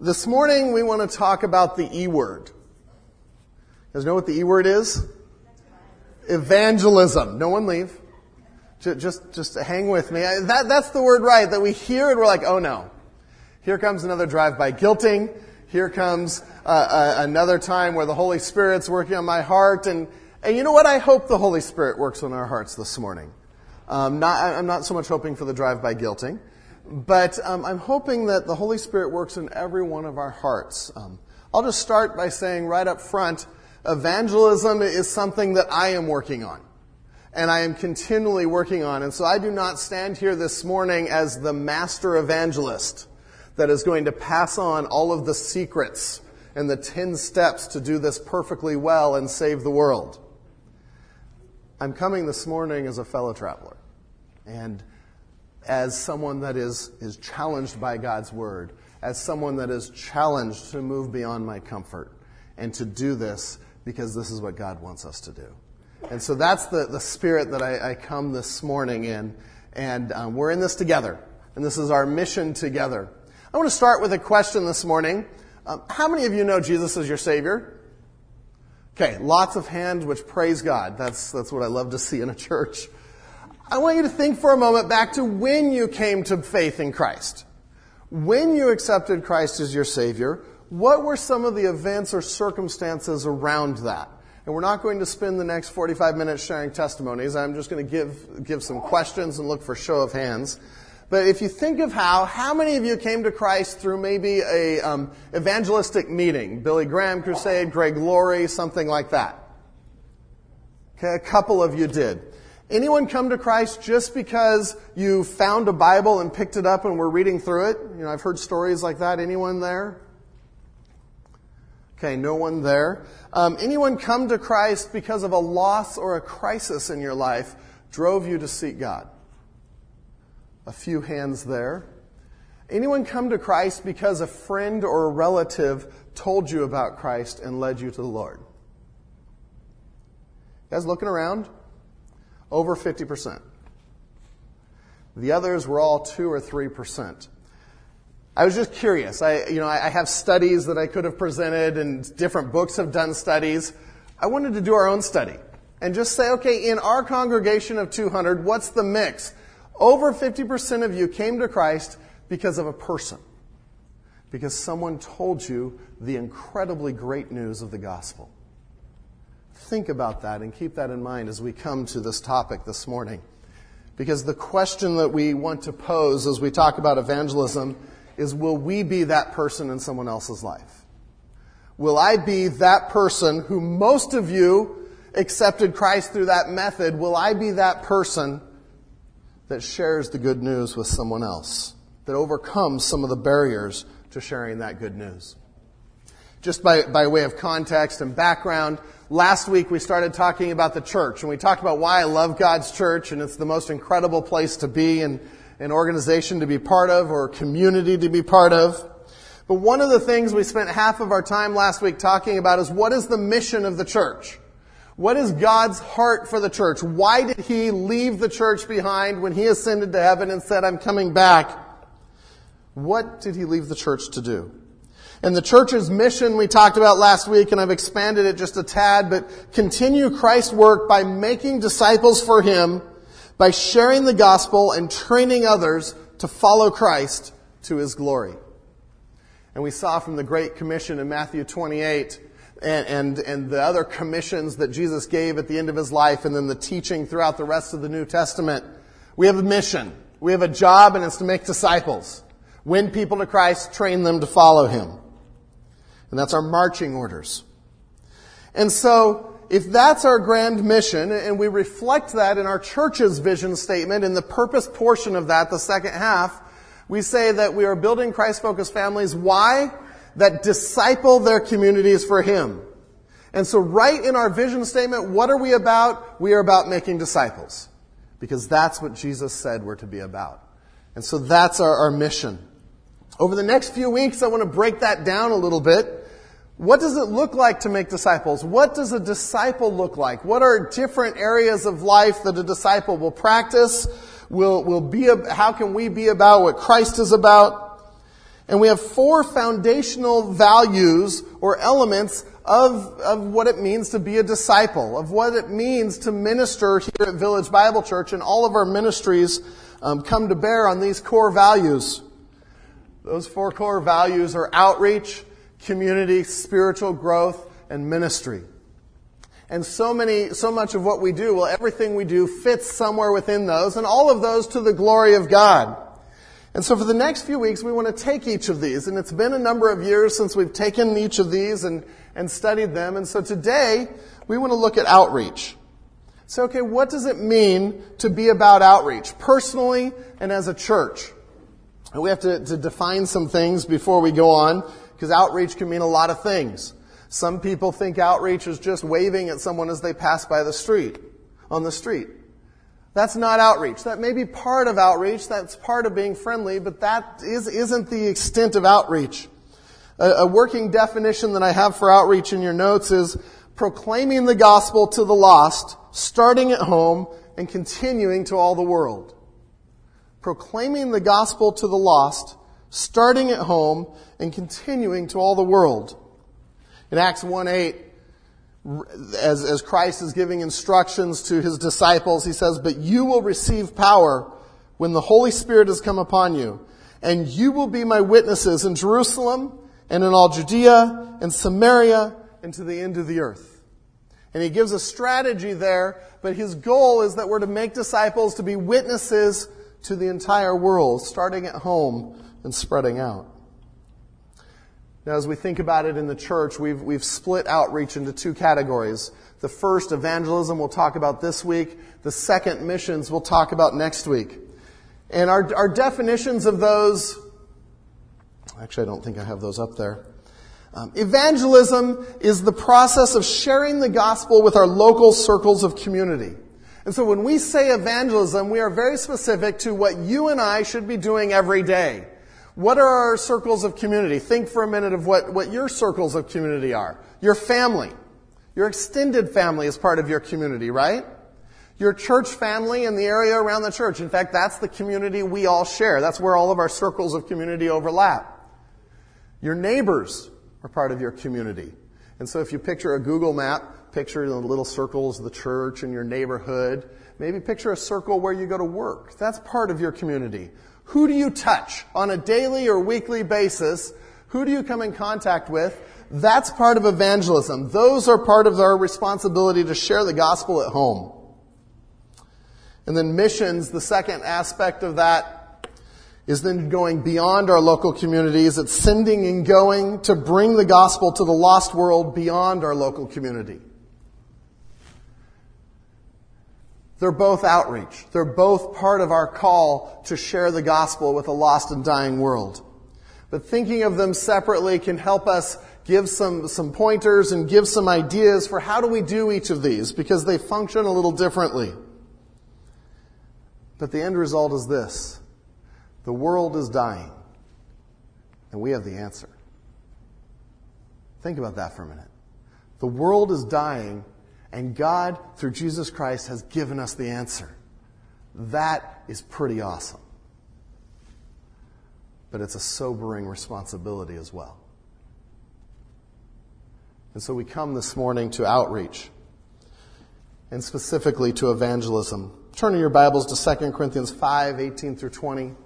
This morning we want to talk about the E word. You guys know what the E word is? Evangelism. No one leave. Just, just hang with me. That, that's the word right, that we hear and we're like, oh no. Here comes another drive-by guilting. Here comes uh, uh, another time where the Holy Spirit's working on my heart. And, and you know what? I hope the Holy Spirit works on our hearts this morning. Um, not, I'm not so much hoping for the drive-by guilting. But um, I'm hoping that the Holy Spirit works in every one of our hearts. Um, I'll just start by saying right up front, evangelism is something that I am working on. And I am continually working on. And so I do not stand here this morning as the master evangelist that is going to pass on all of the secrets and the 10 steps to do this perfectly well and save the world. I'm coming this morning as a fellow traveler. And as someone that is, is challenged by God's word, as someone that is challenged to move beyond my comfort and to do this because this is what God wants us to do. And so that's the, the spirit that I, I come this morning in. And um, we're in this together. And this is our mission together. I want to start with a question this morning. Um, how many of you know Jesus as your Savior? Okay, lots of hands, which praise God. That's, that's what I love to see in a church. I want you to think for a moment back to when you came to faith in Christ. When you accepted Christ as your Savior, what were some of the events or circumstances around that? And we're not going to spend the next 45 minutes sharing testimonies. I'm just going to give, give some questions and look for show of hands. But if you think of how, how many of you came to Christ through maybe a um, evangelistic meeting, Billy Graham crusade, Greg Laurie, something like that? Okay, a couple of you did. Anyone come to Christ just because you found a Bible and picked it up and were reading through it? You know, I've heard stories like that. Anyone there? Okay, no one there. Um, anyone come to Christ because of a loss or a crisis in your life drove you to seek God? A few hands there. Anyone come to Christ because a friend or a relative told you about Christ and led you to the Lord? You guys looking around? Over 50%. The others were all 2 or 3%. I was just curious. I, you know, I have studies that I could have presented and different books have done studies. I wanted to do our own study and just say, okay, in our congregation of 200, what's the mix? Over 50% of you came to Christ because of a person. Because someone told you the incredibly great news of the gospel. Think about that and keep that in mind as we come to this topic this morning. Because the question that we want to pose as we talk about evangelism is will we be that person in someone else's life? Will I be that person who most of you accepted Christ through that method? Will I be that person that shares the good news with someone else? That overcomes some of the barriers to sharing that good news? Just by, by way of context and background, last week we started talking about the church and we talked about why I love God's church and it's the most incredible place to be and an organization to be part of or community to be part of. But one of the things we spent half of our time last week talking about is what is the mission of the church? What is God's heart for the church? Why did he leave the church behind when he ascended to heaven and said, I'm coming back? What did he leave the church to do? And the church's mission we talked about last week, and I've expanded it just a tad, but continue Christ's work by making disciples for Him, by sharing the gospel and training others to follow Christ to His glory. And we saw from the Great Commission in Matthew 28 and, and, and the other commissions that Jesus gave at the end of His life and then the teaching throughout the rest of the New Testament. We have a mission. We have a job and it's to make disciples. Win people to Christ, train them to follow Him. And that's our marching orders. And so, if that's our grand mission, and we reflect that in our church's vision statement, in the purpose portion of that, the second half, we say that we are building Christ-focused families. Why? That disciple their communities for Him. And so right in our vision statement, what are we about? We are about making disciples. Because that's what Jesus said we're to be about. And so that's our, our mission. Over the next few weeks, I want to break that down a little bit what does it look like to make disciples? What does a disciple look like? What are different areas of life that a disciple will practice? Will, will be, how can we be about what Christ is about? And we have four foundational values or elements of, of what it means to be a disciple, of what it means to minister here at Village Bible Church, and all of our ministries um, come to bear on these core values. Those four core values are outreach, community, spiritual growth, and ministry. And so many, so much of what we do, well, everything we do fits somewhere within those, and all of those to the glory of God. And so for the next few weeks, we want to take each of these. And it's been a number of years since we've taken each of these and, and studied them. And so today, we want to look at outreach. So, okay, what does it mean to be about outreach, personally and as a church? And we have to, to define some things before we go on, because outreach can mean a lot of things. Some people think outreach is just waving at someone as they pass by the street, on the street. That's not outreach. That may be part of outreach. That's part of being friendly, but that is, isn't the extent of outreach. A, a working definition that I have for outreach in your notes is proclaiming the gospel to the lost, starting at home and continuing to all the world. Proclaiming the gospel to the lost, starting at home and continuing to all the world. In Acts 1 8, as, as Christ is giving instructions to his disciples, he says, But you will receive power when the Holy Spirit has come upon you, and you will be my witnesses in Jerusalem and in all Judea and Samaria and to the end of the earth. And he gives a strategy there, but his goal is that we're to make disciples to be witnesses to the entire world, starting at home and spreading out. Now, as we think about it in the church, we've, we've split outreach into two categories. The first, evangelism, we'll talk about this week. The second, missions, we'll talk about next week. And our, our definitions of those, actually, I don't think I have those up there. Um, evangelism is the process of sharing the gospel with our local circles of community. And so when we say evangelism, we are very specific to what you and I should be doing every day. What are our circles of community? Think for a minute of what, what your circles of community are. Your family. Your extended family is part of your community, right? Your church family and the area around the church. In fact, that's the community we all share. That's where all of our circles of community overlap. Your neighbors are part of your community. And so if you picture a Google map, picture the little circles the church and your neighborhood. Maybe picture a circle where you go to work. That's part of your community. Who do you touch on a daily or weekly basis? Who do you come in contact with? That's part of evangelism. Those are part of our responsibility to share the gospel at home. And then missions, the second aspect of that is then going beyond our local communities. It's sending and going to bring the gospel to the lost world beyond our local community. They're both outreach. They're both part of our call to share the gospel with a lost and dying world. But thinking of them separately can help us give some, some pointers and give some ideas for how do we do each of these because they function a little differently. But the end result is this. The world is dying and we have the answer. Think about that for a minute. The world is dying and God, through Jesus Christ, has given us the answer. That is pretty awesome. But it's a sobering responsibility as well. And so we come this morning to outreach, and specifically to evangelism. Turn in your Bibles to 2 Corinthians 5 18 through 20. And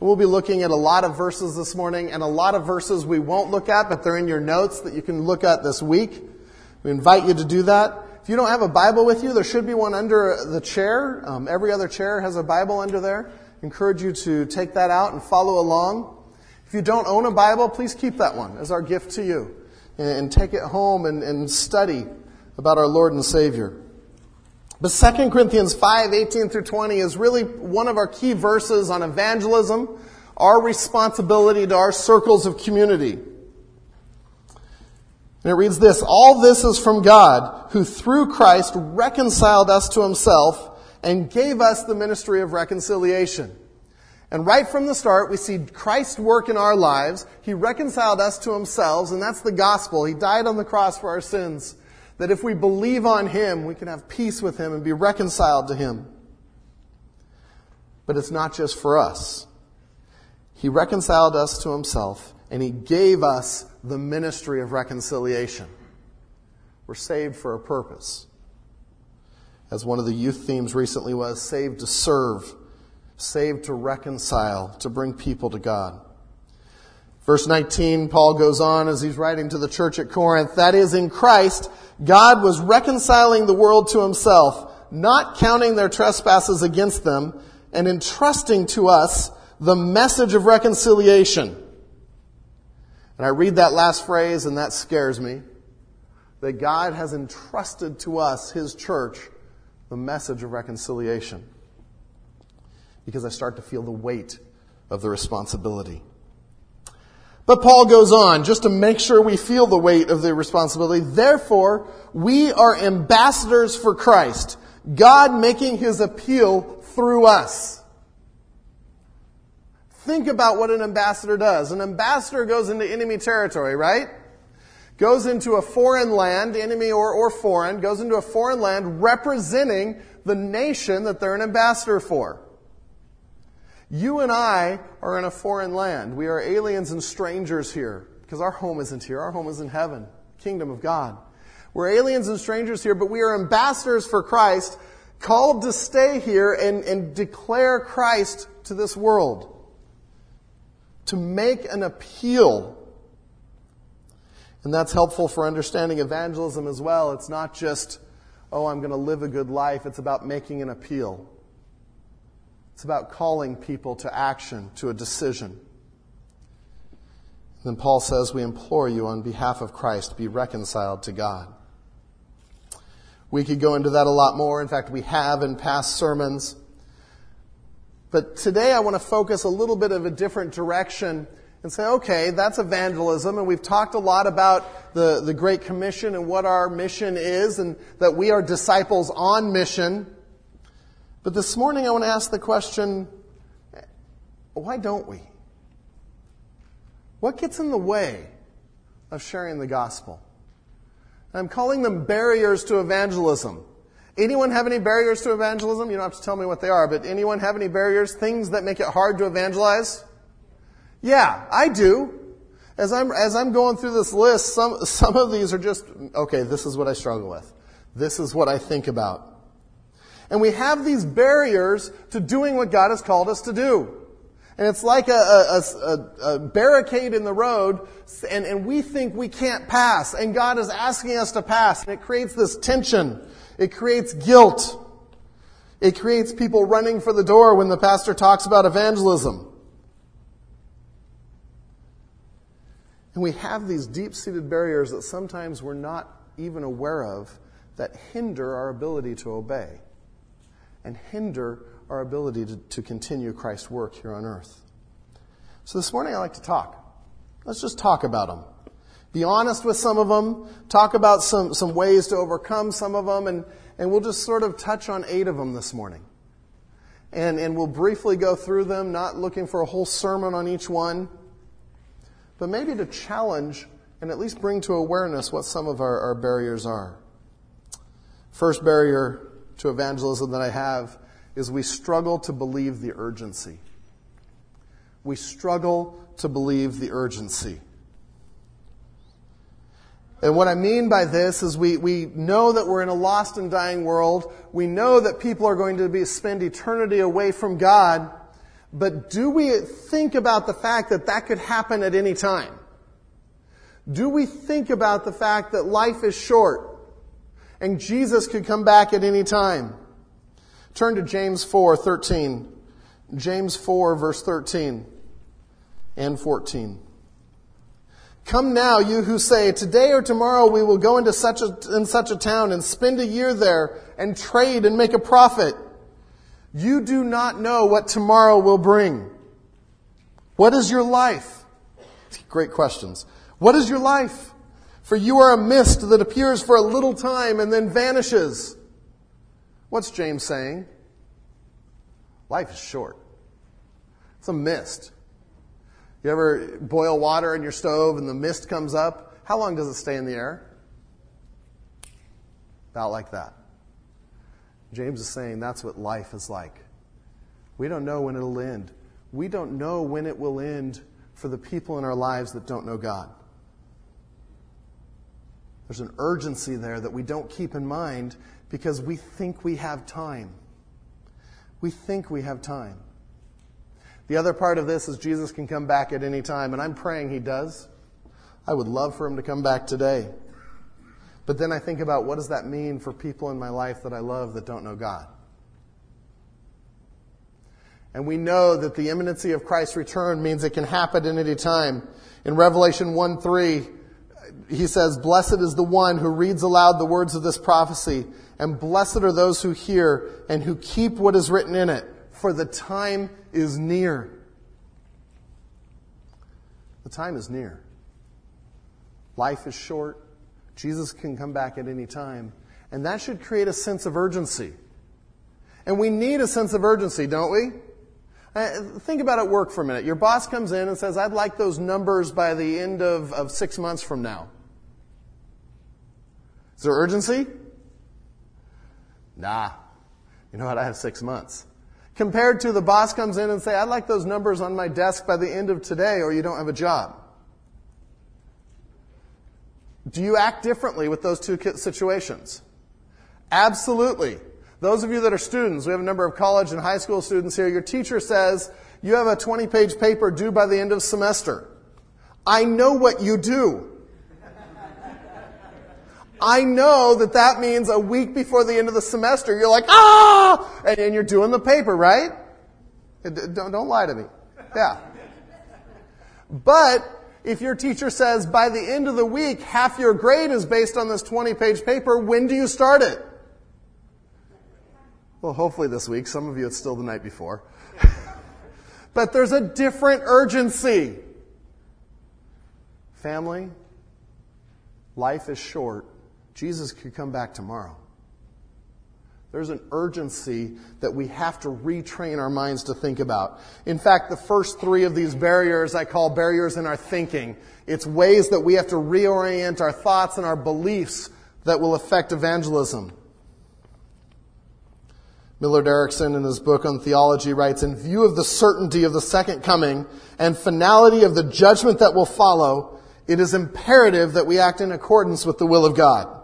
we'll be looking at a lot of verses this morning, and a lot of verses we won't look at, but they're in your notes that you can look at this week. We invite you to do that. If you don't have a Bible with you, there should be one under the chair. Um, every other chair has a Bible under there. Encourage you to take that out and follow along. If you don't own a Bible, please keep that one as our gift to you and, and take it home and, and study about our Lord and Savior. But 2 Corinthians 5, 18 through 20 is really one of our key verses on evangelism, our responsibility to our circles of community. And it reads this, All this is from God, who through Christ reconciled us to himself and gave us the ministry of reconciliation. And right from the start, we see Christ's work in our lives. He reconciled us to himself, and that's the gospel. He died on the cross for our sins. That if we believe on him, we can have peace with him and be reconciled to him. But it's not just for us. He reconciled us to himself, and he gave us the ministry of reconciliation. We're saved for a purpose. As one of the youth themes recently was, saved to serve, saved to reconcile, to bring people to God. Verse 19, Paul goes on as he's writing to the church at Corinth, that is, in Christ, God was reconciling the world to himself, not counting their trespasses against them, and entrusting to us the message of reconciliation. And I read that last phrase and that scares me. That God has entrusted to us, His church, the message of reconciliation. Because I start to feel the weight of the responsibility. But Paul goes on, just to make sure we feel the weight of the responsibility. Therefore, we are ambassadors for Christ, God making his appeal through us. Think about what an ambassador does. An ambassador goes into enemy territory, right? Goes into a foreign land, enemy or, or foreign, goes into a foreign land representing the nation that they're an ambassador for. You and I are in a foreign land. We are aliens and strangers here because our home isn't here. Our home is in heaven, kingdom of God. We're aliens and strangers here, but we are ambassadors for Christ, called to stay here and, and declare Christ to this world. To make an appeal. And that's helpful for understanding evangelism as well. It's not just, oh, I'm going to live a good life. It's about making an appeal. It's about calling people to action, to a decision. Then Paul says, We implore you on behalf of Christ, be reconciled to God. We could go into that a lot more. In fact, we have in past sermons. But today I want to focus a little bit of a different direction and say, okay, that's evangelism, and we've talked a lot about the, the Great Commission and what our mission is, and that we are disciples on mission. But this morning I want to ask the question why don't we? What gets in the way of sharing the gospel? I'm calling them barriers to evangelism. Anyone have any barriers to evangelism? You don't have to tell me what they are, but anyone have any barriers, things that make it hard to evangelize? Yeah, I do. As I'm, as I'm going through this list, some, some of these are just, okay, this is what I struggle with. This is what I think about. And we have these barriers to doing what God has called us to do. And it's like a, a, a, a, barricade in the road, and, and we think we can't pass, and God is asking us to pass, and it creates this tension. It creates guilt. It creates people running for the door when the pastor talks about evangelism. And we have these deep seated barriers that sometimes we're not even aware of that hinder our ability to obey and hinder our ability to, to continue Christ's work here on earth. So this morning I like to talk. Let's just talk about them. Be honest with some of them, talk about some, some ways to overcome some of them, and, and we'll just sort of touch on eight of them this morning. And, and we'll briefly go through them, not looking for a whole sermon on each one, but maybe to challenge and at least bring to awareness what some of our, our barriers are. First barrier to evangelism that I have is we struggle to believe the urgency. We struggle to believe the urgency. And what I mean by this is we, we know that we're in a lost and dying world. We know that people are going to be, spend eternity away from God. But do we think about the fact that that could happen at any time? Do we think about the fact that life is short and Jesus could come back at any time? Turn to James 4, 13. James 4, verse 13 and 14. Come now, you who say, today or tomorrow we will go into such a, in such a town and spend a year there and trade and make a profit. You do not know what tomorrow will bring. What is your life? Great questions. What is your life? For you are a mist that appears for a little time and then vanishes. What's James saying? Life is short. It's a mist. You ever boil water in your stove and the mist comes up? How long does it stay in the air? About like that. James is saying that's what life is like. We don't know when it'll end. we don't know when it will end for the people in our lives that don't know God. There's an urgency there that we don't keep in mind because we think we have time. We think we have time. The other part of this is Jesus can come back at any time, and I'm praying he does. I would love for him to come back today. But then I think about what does that mean for people in my life that I love that don't know God? And we know that the imminency of Christ's return means it can happen at any time. In Revelation 1 3, he says, Blessed is the one who reads aloud the words of this prophecy, and blessed are those who hear and who keep what is written in it, for the time is near. The time is near. Life is short. Jesus can come back at any time. And that should create a sense of urgency. And we need a sense of urgency, don't we? Uh, think about it work for a minute. Your boss comes in and says, I'd like those numbers by the end of, of six months from now. Is there urgency? Nah. You know what? I have six months. Compared to the boss comes in and say, I'd like those numbers on my desk by the end of today or you don't have a job. Do you act differently with those two situations? Absolutely. Those of you that are students, we have a number of college and high school students here. Your teacher says you have a 20 page paper due by the end of semester. I know what you do. I know that that means a week before the end of the semester, you're like, ah! And, and you're doing the paper, right? Don't, don't lie to me. Yeah. But if your teacher says by the end of the week, half your grade is based on this 20 page paper, when do you start it? Well, hopefully this week. Some of you, it's still the night before. but there's a different urgency. Family, life is short. Jesus could come back tomorrow. There's an urgency that we have to retrain our minds to think about. In fact, the first three of these barriers I call barriers in our thinking. It's ways that we have to reorient our thoughts and our beliefs that will affect evangelism. Millard Erickson, in his book on theology, writes In view of the certainty of the second coming and finality of the judgment that will follow, it is imperative that we act in accordance with the will of God.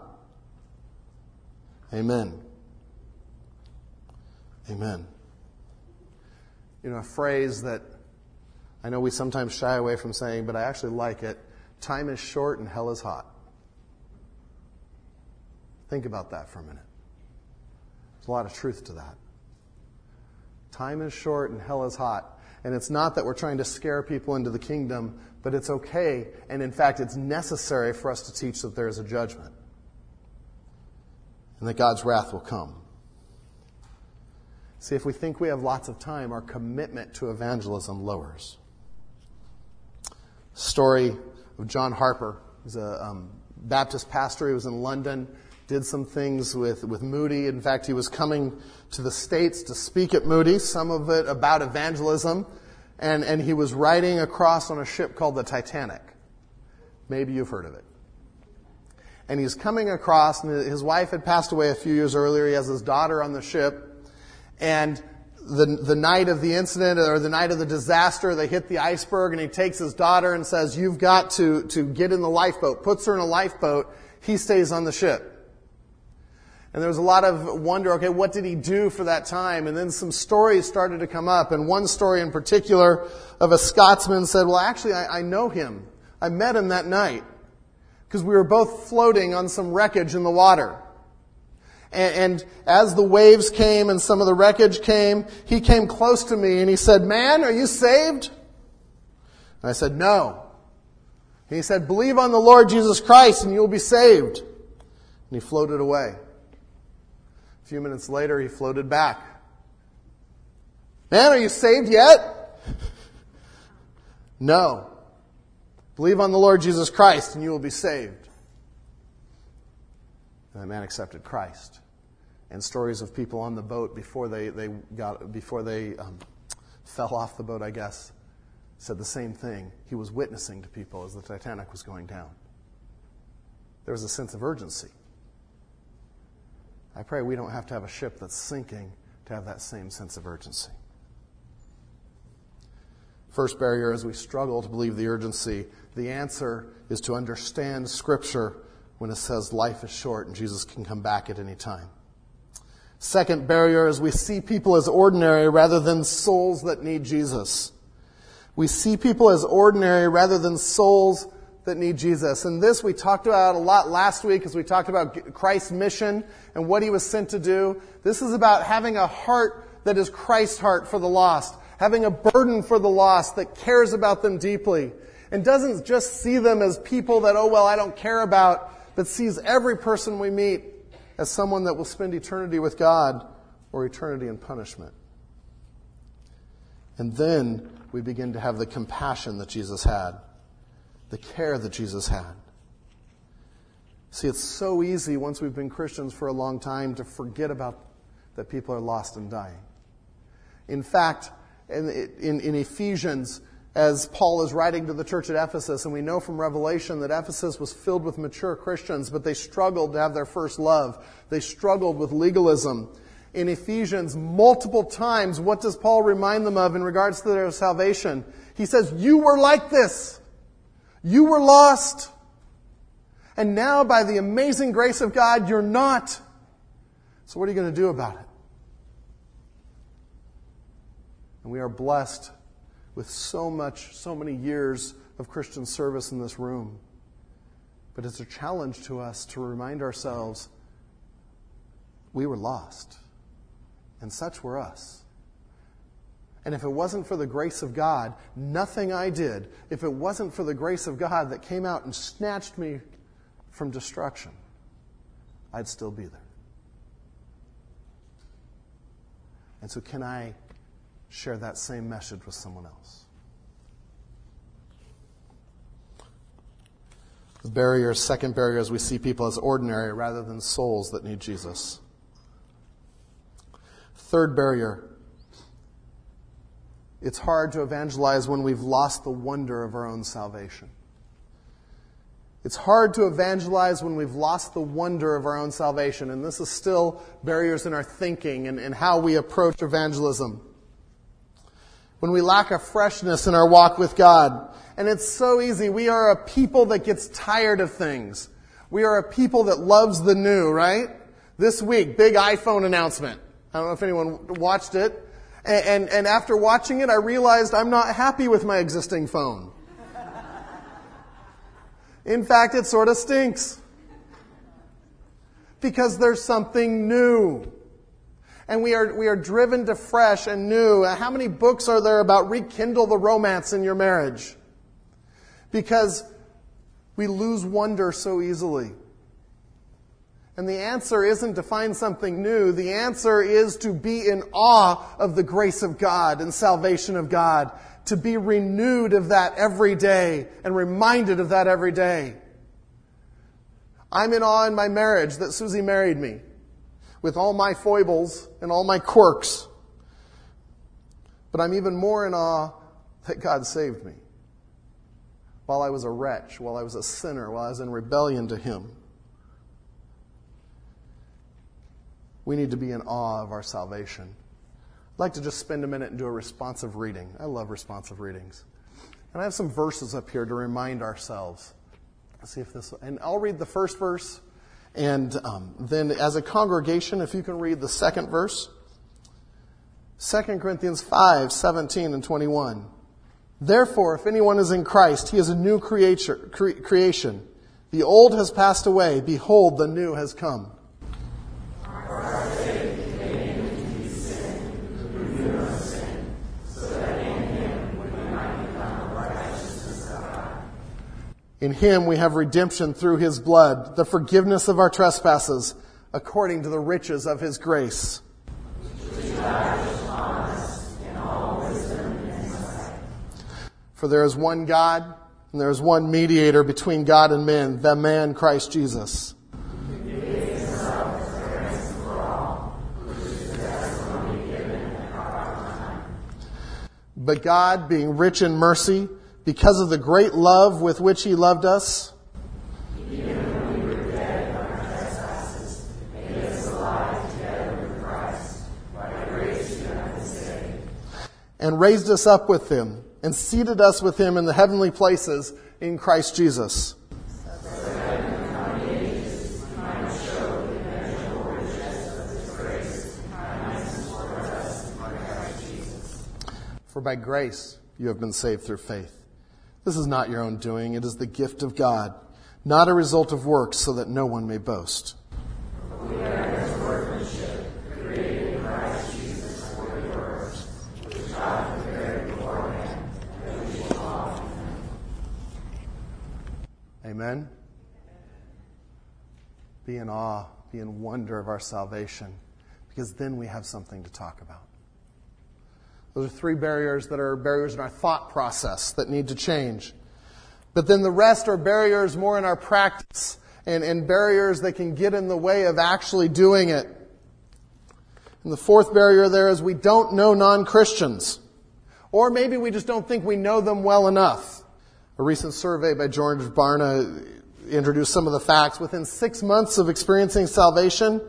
Amen. Amen. You know, a phrase that I know we sometimes shy away from saying, but I actually like it time is short and hell is hot. Think about that for a minute. There's a lot of truth to that. Time is short and hell is hot. And it's not that we're trying to scare people into the kingdom, but it's okay. And in fact, it's necessary for us to teach that there is a judgment and that God's wrath will come. See, if we think we have lots of time, our commitment to evangelism lowers. Story of John Harper. He's a um, Baptist pastor. He was in London did some things with, with Moody. In fact, he was coming to the States to speak at Moody, some of it about evangelism. And, and he was riding across on a ship called the Titanic. Maybe you've heard of it. And he's coming across, and his wife had passed away a few years earlier. He has his daughter on the ship. And the, the night of the incident or the night of the disaster, they hit the iceberg and he takes his daughter and says, you've got to, to get in the lifeboat, puts her in a lifeboat. He stays on the ship. And there was a lot of wonder, okay, what did he do for that time? And then some stories started to come up. And one story in particular of a Scotsman said, well, actually, I, I know him. I met him that night because we were both floating on some wreckage in the water. And, and, as the waves came and some of the wreckage came, he came close to me and he said, man, are you saved? And I said, no. And he said, believe on the Lord Jesus Christ and you'll be saved. And he floated away. A few minutes later, he floated back. Man, are you saved yet? no. Believe on the Lord Jesus Christ and you will be saved. And the man accepted Christ. And stories of people on the boat before they, they got before they um, fell off the boat, I guess, said the same thing. He was witnessing to people as the Titanic was going down. There was a sense of urgency. I pray we don't have to have a ship that's sinking to have that same sense of urgency. First barrier is we struggle to believe the urgency. The answer is to understand Scripture when it says life is short and Jesus can come back at any time. Second barrier is we see people as ordinary rather than souls that need Jesus. We see people as ordinary rather than souls that need Jesus. And this we talked about a lot last week as we talked about Christ's mission and what he was sent to do. This is about having a heart that is Christ's heart for the lost, having a burden for the lost that cares about them deeply and doesn't just see them as people that, oh, well, I don't care about, but sees every person we meet as someone that will spend eternity with God or eternity in punishment. And then we begin to have the compassion that Jesus had, the care that Jesus had. See, it's so easy once we've been Christians for a long time to forget about that people are lost and dying. In fact, in, in, in Ephesians, as Paul is writing to the church at Ephesus, and we know from Revelation that Ephesus was filled with mature Christians, but they struggled to have their first love. They struggled with legalism. In Ephesians, multiple times, what does Paul remind them of in regards to their salvation? He says, You were like this. You were lost. And now, by the amazing grace of God, you're not. So, what are you going to do about it? And we are blessed with so much, so many years of Christian service in this room. But it's a challenge to us to remind ourselves we were lost, and such were us. And if it wasn't for the grace of God, nothing I did, if it wasn't for the grace of God that came out and snatched me from destruction, I'd still be there. And so, can I share that same message with someone else. The barrier, second barrier, is we see people as ordinary rather than souls that need Jesus. Third barrier, it's hard to evangelize when we've lost the wonder of our own salvation. It's hard to evangelize when we've lost the wonder of our own salvation, and this is still barriers in our thinking and, and how we approach evangelism when we lack a freshness in our walk with God. And it's so easy. We are a people that gets tired of things. We are a people that loves the new, right? This week, big iPhone announcement. I don't know if anyone watched it. And, and, and after watching it, I realized I'm not happy with my existing phone. In fact, it sort of stinks. Because there's something new and we are, we are driven to fresh and new. Uh, how many books are there about rekindle the romance in your marriage? Because we lose wonder so easily. And the answer isn't to find something new. The answer is to be in awe of the grace of God and salvation of God. To be renewed of that every day and reminded of that every day. I'm in awe in my marriage that Susie married me with all my foibles and all my quirks. But I'm even more in awe that God saved me while I was a wretch, while I was a sinner, while I was in rebellion to Him. We need to be in awe of our salvation. I'd like to just spend a minute and do a responsive reading. I love responsive readings. And I have some verses up here to remind ourselves. Let's see if this, and I'll read the first verse and um, then, as a congregation, if you can read the second verse 2 Corinthians 5 17 and 21. Therefore, if anyone is in Christ, he is a new creature, cre- creation. The old has passed away. Behold, the new has come. In him we have redemption through his blood, the forgiveness of our trespasses, according to the riches of his grace. For there is one God, and there is one mediator between God and men, the man Christ Jesus. But God, being rich in mercy, because of the great love with which he loved us. And raised us up with him and seated us with him in the heavenly places in Christ Jesus. For by grace you have been saved through faith. This is not your own doing, it is the gift of God, not a result of works, so that no one may boast. Amen. Be in awe, be in wonder of our salvation, because then we have something to talk about. Those are three barriers that are barriers in our thought process that need to change. But then the rest are barriers more in our practice and, and barriers that can get in the way of actually doing it. And the fourth barrier there is we don't know non Christians. Or maybe we just don't think we know them well enough. A recent survey by George Barna introduced some of the facts. Within six months of experiencing salvation,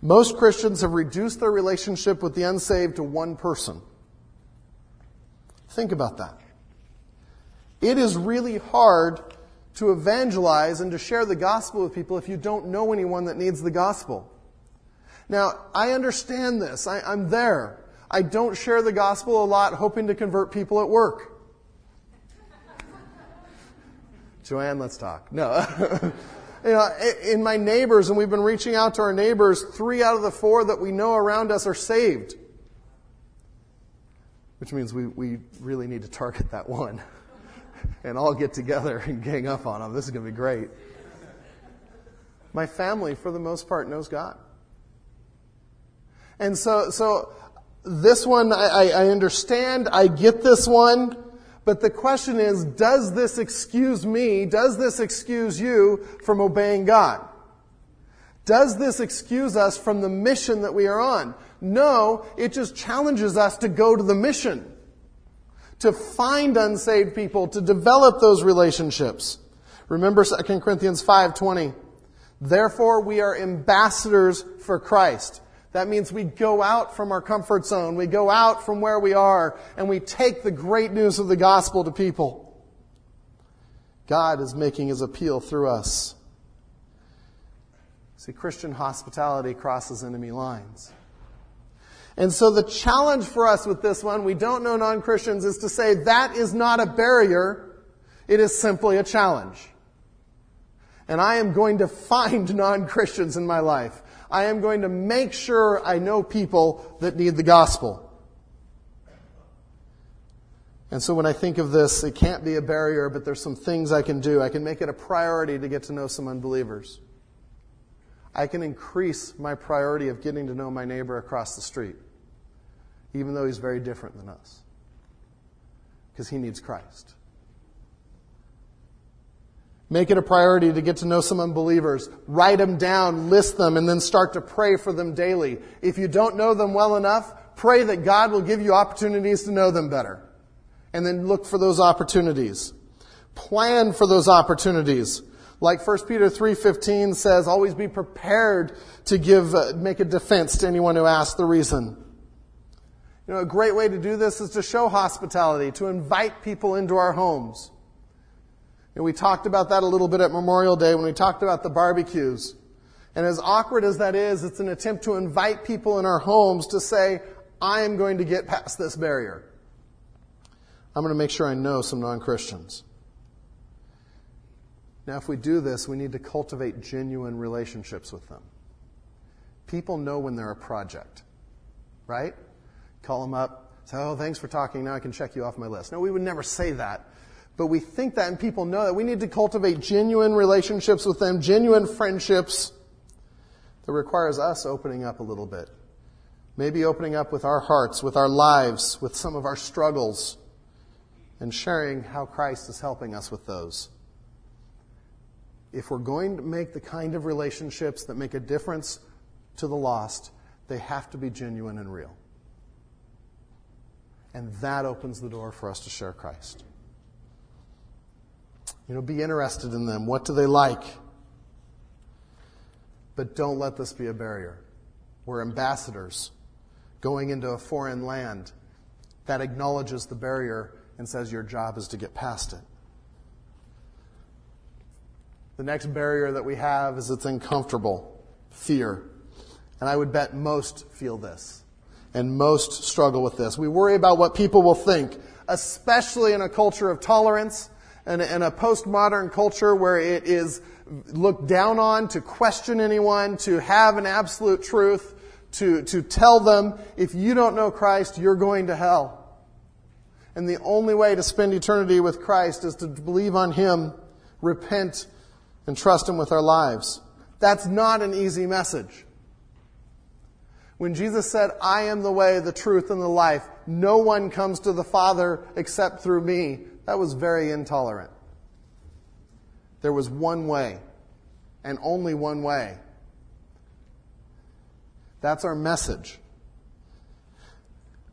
most Christians have reduced their relationship with the unsaved to one person. Think about that. It is really hard to evangelize and to share the gospel with people if you don't know anyone that needs the gospel. Now, I understand this. I, am there. I don't share the gospel a lot hoping to convert people at work. Joanne, let's talk. No. you know, in my neighbors, and we've been reaching out to our neighbors, three out of the four that we know around us are saved. Which means we, we really need to target that one and all get together and gang up on them. This is going to be great. My family, for the most part, knows God. And so, so this one, I, I understand. I get this one. But the question is, does this excuse me, does this excuse you from obeying God? Does this excuse us from the mission that we are on? No, it just challenges us to go to the mission. To find unsaved people, to develop those relationships. Remember 2 Corinthians 5:20. Therefore we are ambassadors for Christ. That means we go out from our comfort zone. We go out from where we are and we take the great news of the gospel to people. God is making his appeal through us. See, Christian hospitality crosses enemy lines. And so the challenge for us with this one, we don't know non Christians, is to say that is not a barrier, it is simply a challenge. And I am going to find non Christians in my life. I am going to make sure I know people that need the gospel. And so when I think of this, it can't be a barrier, but there's some things I can do. I can make it a priority to get to know some unbelievers. I can increase my priority of getting to know my neighbor across the street, even though he's very different than us, because he needs Christ. Make it a priority to get to know some unbelievers. Write them down, list them, and then start to pray for them daily. If you don't know them well enough, pray that God will give you opportunities to know them better. And then look for those opportunities. Plan for those opportunities. Like 1 Peter 3:15 says, always be prepared to give uh, make a defense to anyone who asks the reason. You know, a great way to do this is to show hospitality, to invite people into our homes. And we talked about that a little bit at Memorial Day when we talked about the barbecues. And as awkward as that is, it's an attempt to invite people in our homes to say, I am going to get past this barrier. I'm going to make sure I know some non Christians. Now, if we do this, we need to cultivate genuine relationships with them. People know when they're a project, right? Call them up, say, Oh, thanks for talking. Now I can check you off my list. No, we would never say that. But we think that and people know that we need to cultivate genuine relationships with them, genuine friendships that requires us opening up a little bit. Maybe opening up with our hearts, with our lives, with some of our struggles, and sharing how Christ is helping us with those. If we're going to make the kind of relationships that make a difference to the lost, they have to be genuine and real. And that opens the door for us to share Christ. You know, be interested in them. What do they like? But don't let this be a barrier. We're ambassadors going into a foreign land that acknowledges the barrier and says your job is to get past it. The next barrier that we have is it's uncomfortable fear. And I would bet most feel this and most struggle with this. We worry about what people will think, especially in a culture of tolerance and in a postmodern culture where it is looked down on to question anyone, to have an absolute truth, to, to tell them, if you don't know Christ, you're going to hell. And the only way to spend eternity with Christ is to believe on Him, repent, and trust Him with our lives. That's not an easy message. When Jesus said, I am the way, the truth, and the life, no one comes to the Father except through me, that was very intolerant. There was one way, and only one way. That's our message.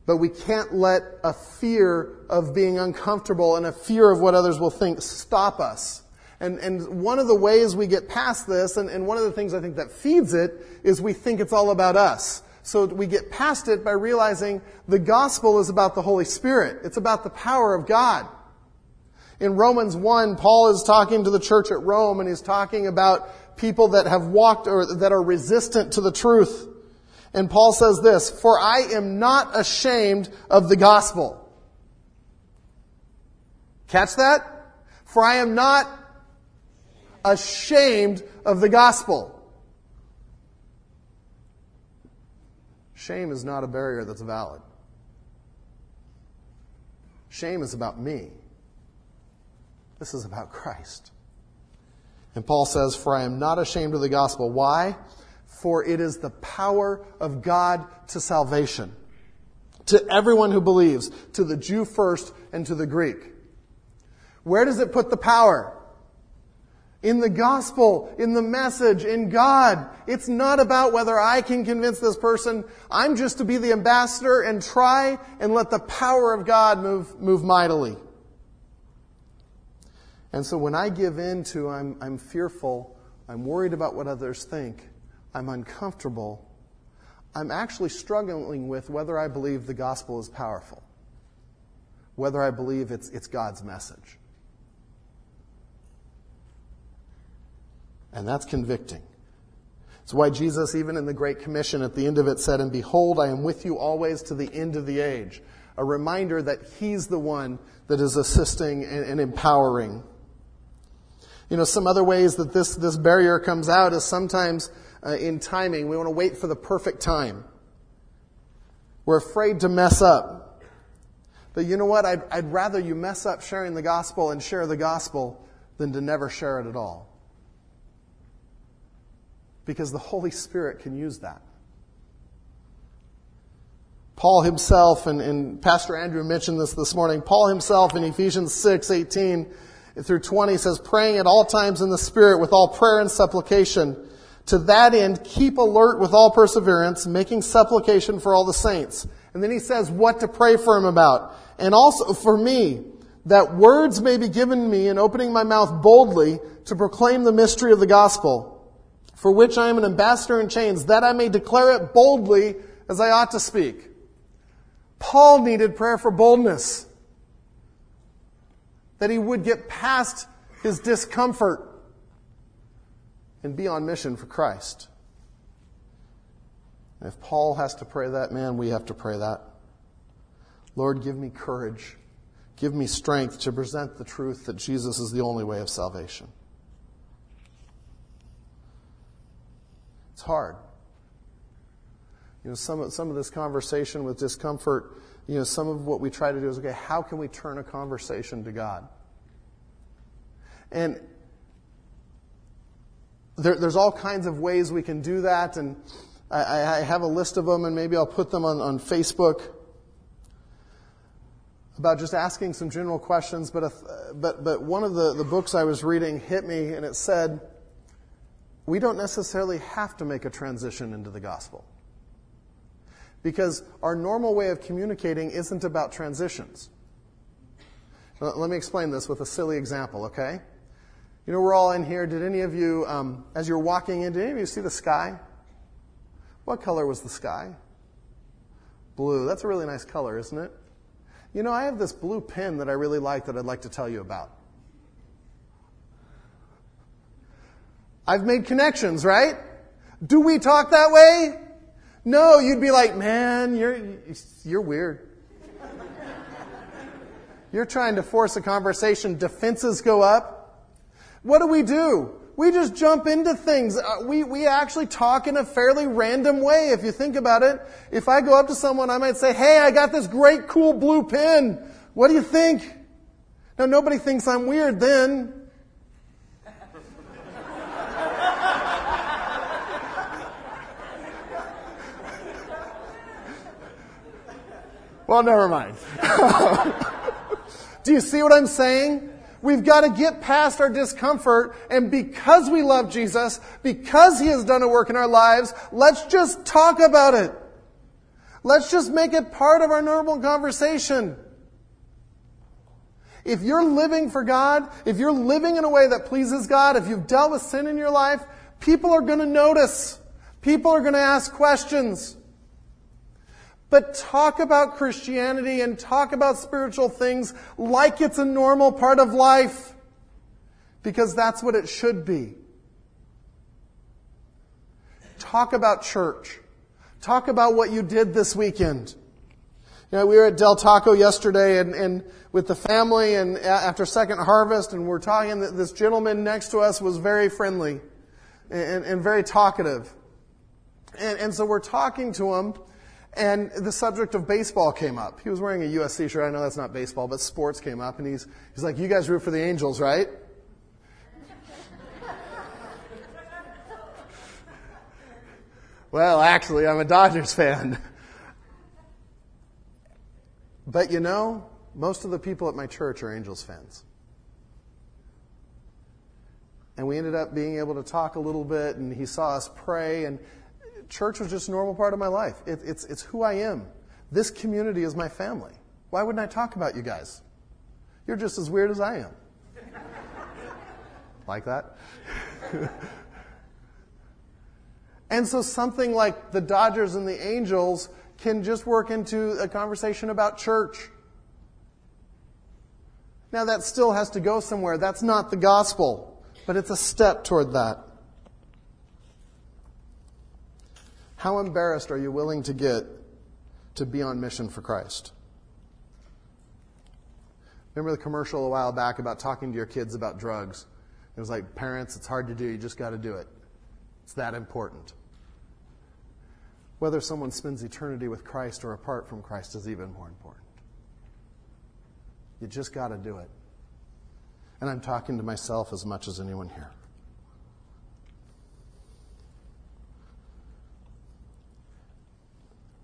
But we can't let a fear of being uncomfortable and a fear of what others will think stop us. And, and one of the ways we get past this, and, and one of the things I think that feeds it, is we think it's all about us. So we get past it by realizing the gospel is about the Holy Spirit. It's about the power of God. In Romans 1, Paul is talking to the church at Rome and he's talking about people that have walked or that are resistant to the truth. And Paul says this, For I am not ashamed of the gospel. Catch that? For I am not ashamed of the gospel. Shame is not a barrier that's valid. Shame is about me. This is about Christ. And Paul says, For I am not ashamed of the gospel. Why? For it is the power of God to salvation. To everyone who believes, to the Jew first and to the Greek. Where does it put the power? In the gospel, in the message, in God. It's not about whether I can convince this person. I'm just to be the ambassador and try and let the power of God move, move mightily. And so when I give in to I'm, I'm fearful, I'm worried about what others think, I'm uncomfortable, I'm actually struggling with whether I believe the gospel is powerful, whether I believe it's, it's God's message. And that's convicting. It's why Jesus, even in the Great Commission, at the end of it said, And behold, I am with you always to the end of the age. A reminder that He's the one that is assisting and, and empowering. You know, some other ways that this, this barrier comes out is sometimes uh, in timing. We want to wait for the perfect time. We're afraid to mess up. But you know what? I'd, I'd rather you mess up sharing the gospel and share the gospel than to never share it at all. Because the Holy Spirit can use that. Paul himself, and, and Pastor Andrew mentioned this this morning, Paul himself in Ephesians 6, 18, through 20 says, praying at all times in the Spirit with all prayer and supplication. To that end, keep alert with all perseverance, making supplication for all the saints. And then he says what to pray for him about. And also for me, that words may be given me in opening my mouth boldly to proclaim the mystery of the gospel, for which I am an ambassador in chains, that I may declare it boldly as I ought to speak. Paul needed prayer for boldness that he would get past his discomfort and be on mission for Christ. And if Paul has to pray that, man, we have to pray that. Lord, give me courage. Give me strength to present the truth that Jesus is the only way of salvation. It's hard. You know, some of, some of this conversation with discomfort you know, some of what we try to do is, okay, how can we turn a conversation to God? And there, there's all kinds of ways we can do that, and I, I have a list of them, and maybe I'll put them on, on Facebook about just asking some general questions. But, if, but, but one of the, the books I was reading hit me, and it said, we don't necessarily have to make a transition into the gospel. Because our normal way of communicating isn't about transitions. Let me explain this with a silly example, okay? You know, we're all in here. Did any of you, um, as you're walking in, did any of you see the sky? What color was the sky? Blue. That's a really nice color, isn't it? You know, I have this blue pen that I really like that I'd like to tell you about. I've made connections, right? Do we talk that way? No, you'd be like, man, you're, you're weird. You're trying to force a conversation, defenses go up. What do we do? We just jump into things. Uh, we, we actually talk in a fairly random way, if you think about it. If I go up to someone, I might say, hey, I got this great cool blue pen. What do you think? Now, nobody thinks I'm weird then. Well, never mind. Do you see what I'm saying? We've got to get past our discomfort, and because we love Jesus, because He has done a work in our lives, let's just talk about it. Let's just make it part of our normal conversation. If you're living for God, if you're living in a way that pleases God, if you've dealt with sin in your life, people are going to notice. People are going to ask questions. But talk about Christianity and talk about spiritual things like it's a normal part of life. Because that's what it should be. Talk about church. Talk about what you did this weekend. You know, we were at Del Taco yesterday and, and with the family and after second harvest and we're talking that this gentleman next to us was very friendly and, and very talkative. And, and so we're talking to him and the subject of baseball came up. He was wearing a USC shirt. I know that's not baseball, but sports came up. And he's, he's like, You guys root for the Angels, right? well, actually, I'm a Dodgers fan. but you know, most of the people at my church are Angels fans. And we ended up being able to talk a little bit, and he saw us pray. And church was just a normal part of my life. It, it's, it's who I am. This community is my family. Why wouldn't I talk about you guys? You're just as weird as I am. like that? and so something like the Dodgers and the Angels can just work into a conversation about church. Now, that still has to go somewhere. That's not the gospel, but it's a step toward that. How embarrassed are you willing to get to be on mission for Christ? Remember the commercial a while back about talking to your kids about drugs? It was like, parents, it's hard to do. You just got to do it. It's that important. Whether someone spends eternity with Christ or apart from Christ is even more important. You just got to do it. And I'm talking to myself as much as anyone here.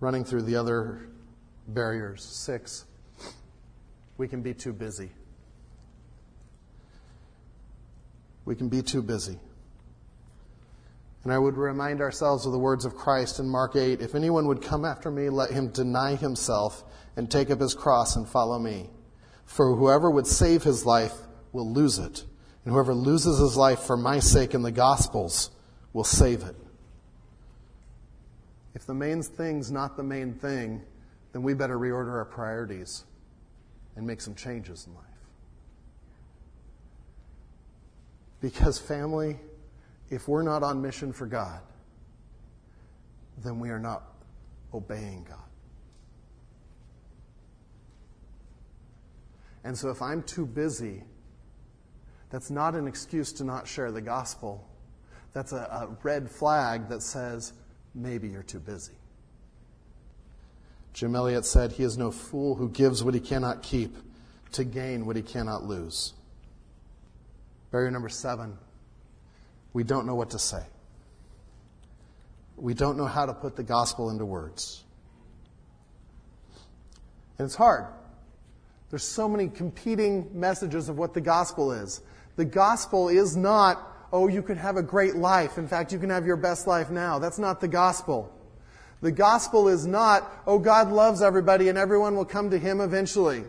Running through the other barriers. Six, we can be too busy. We can be too busy. And I would remind ourselves of the words of Christ in Mark 8 If anyone would come after me, let him deny himself and take up his cross and follow me. For whoever would save his life will lose it, and whoever loses his life for my sake and the gospel's will save it. If the main thing's not the main thing, then we better reorder our priorities and make some changes in life. Because, family, if we're not on mission for God, then we are not obeying God. And so, if I'm too busy, that's not an excuse to not share the gospel. That's a, a red flag that says, Maybe you're too busy. Jim Elliot said, He is no fool who gives what he cannot keep to gain what he cannot lose. Barrier number seven we don't know what to say. We don't know how to put the gospel into words. And it's hard. There's so many competing messages of what the gospel is. The gospel is not oh, you can have a great life. In fact, you can have your best life now. That's not the gospel. The gospel is not, oh, God loves everybody and everyone will come to him eventually.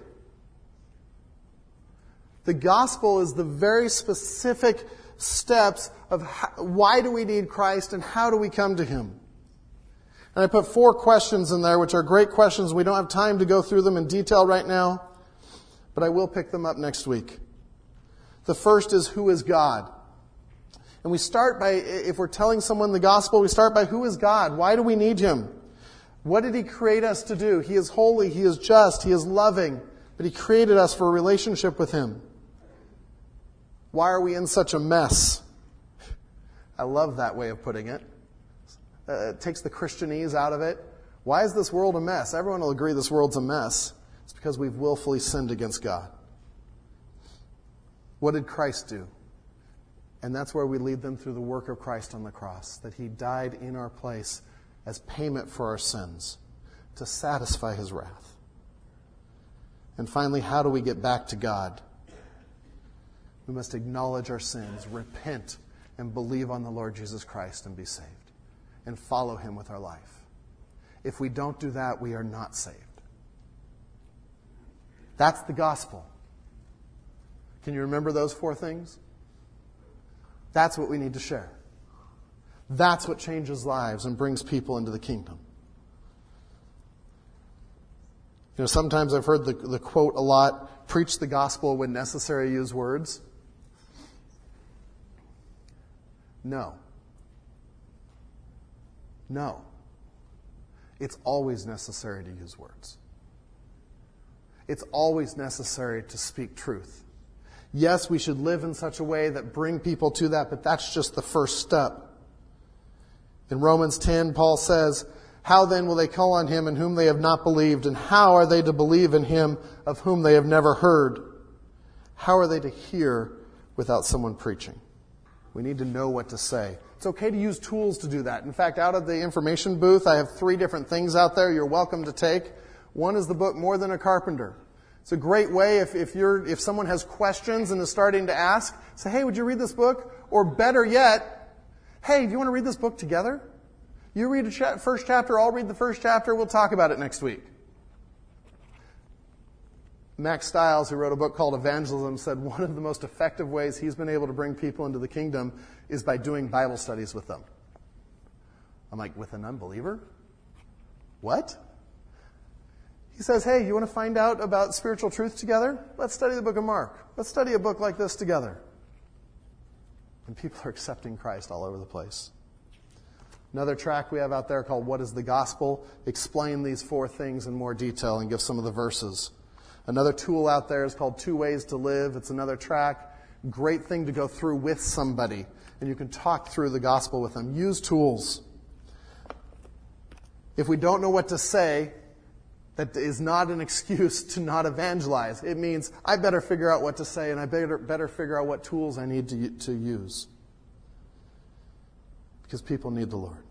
The gospel is the very specific steps of how, why do we need Christ and how do we come to him. And I put four questions in there, which are great questions. We don't have time to go through them in detail right now, but I will pick them up next week. The first is who is God? And we start by, if we're telling someone the gospel, we start by who is God? Why do we need Him? What did He create us to do? He is holy, He is just, He is loving, but He created us for a relationship with Him. Why are we in such a mess? I love that way of putting it. Uh, it takes the Christianese out of it. Why is this world a mess? Everyone will agree this world's a mess. It's because we've willfully sinned against God. What did Christ do? And that's where we lead them through the work of Christ on the cross, that he died in our place as payment for our sins to satisfy his wrath. And finally, how do we get back to God? We must acknowledge our sins, repent, and believe on the Lord Jesus Christ and be saved, and follow him with our life. If we don't do that, we are not saved. That's the gospel. Can you remember those four things? That's what we need to share. That's what changes lives and brings people into the kingdom. You know, sometimes I've heard the, the quote a lot preach the gospel when necessary, use words. No. No. It's always necessary to use words. It's always necessary to speak truth. Yes, we should live in such a way that bring people to that, but that's just the first step. In Romans 10, Paul says, How then will they call on him in whom they have not believed? And how are they to believe in him of whom they have never heard? How are they to hear without someone preaching? We need to know what to say. It's okay to use tools to do that. In fact, out of the information booth, I have three different things out there you're welcome to take. One is the book More Than a Carpenter. It's a great way if, if, you're, if someone has questions and is starting to ask, say, hey, would you read this book? Or better yet, hey, do you want to read this book together? You read the cha- first chapter, I'll read the first chapter, we'll talk about it next week. Mack Stiles, who wrote a book called Evangelism, said one of the most effective ways he's been able to bring people into the kingdom is by doing Bible studies with them. I'm like, with an unbeliever? What? He says, Hey, you want to find out about spiritual truth together? Let's study the book of Mark. Let's study a book like this together. And people are accepting Christ all over the place. Another track we have out there called What is the Gospel? Explain these four things in more detail and give some of the verses. Another tool out there is called Two Ways to Live. It's another track. Great thing to go through with somebody. And you can talk through the gospel with them. Use tools. If we don't know what to say, that is not an excuse to not evangelize. It means I better figure out what to say and I better, better figure out what tools I need to, to use. Because people need the Lord.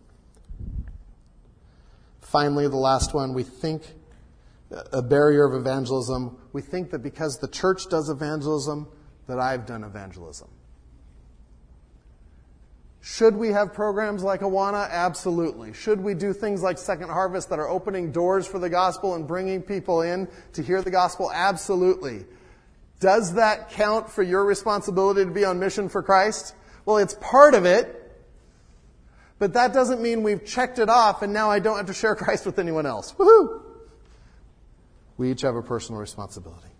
Finally, the last one, we think a barrier of evangelism. We think that because the church does evangelism, that I've done evangelism. Should we have programs like Awana? Absolutely. Should we do things like Second Harvest that are opening doors for the gospel and bringing people in to hear the gospel? Absolutely. Does that count for your responsibility to be on mission for Christ? Well, it's part of it, but that doesn't mean we've checked it off and now I don't have to share Christ with anyone else. Woohoo! We each have a personal responsibility.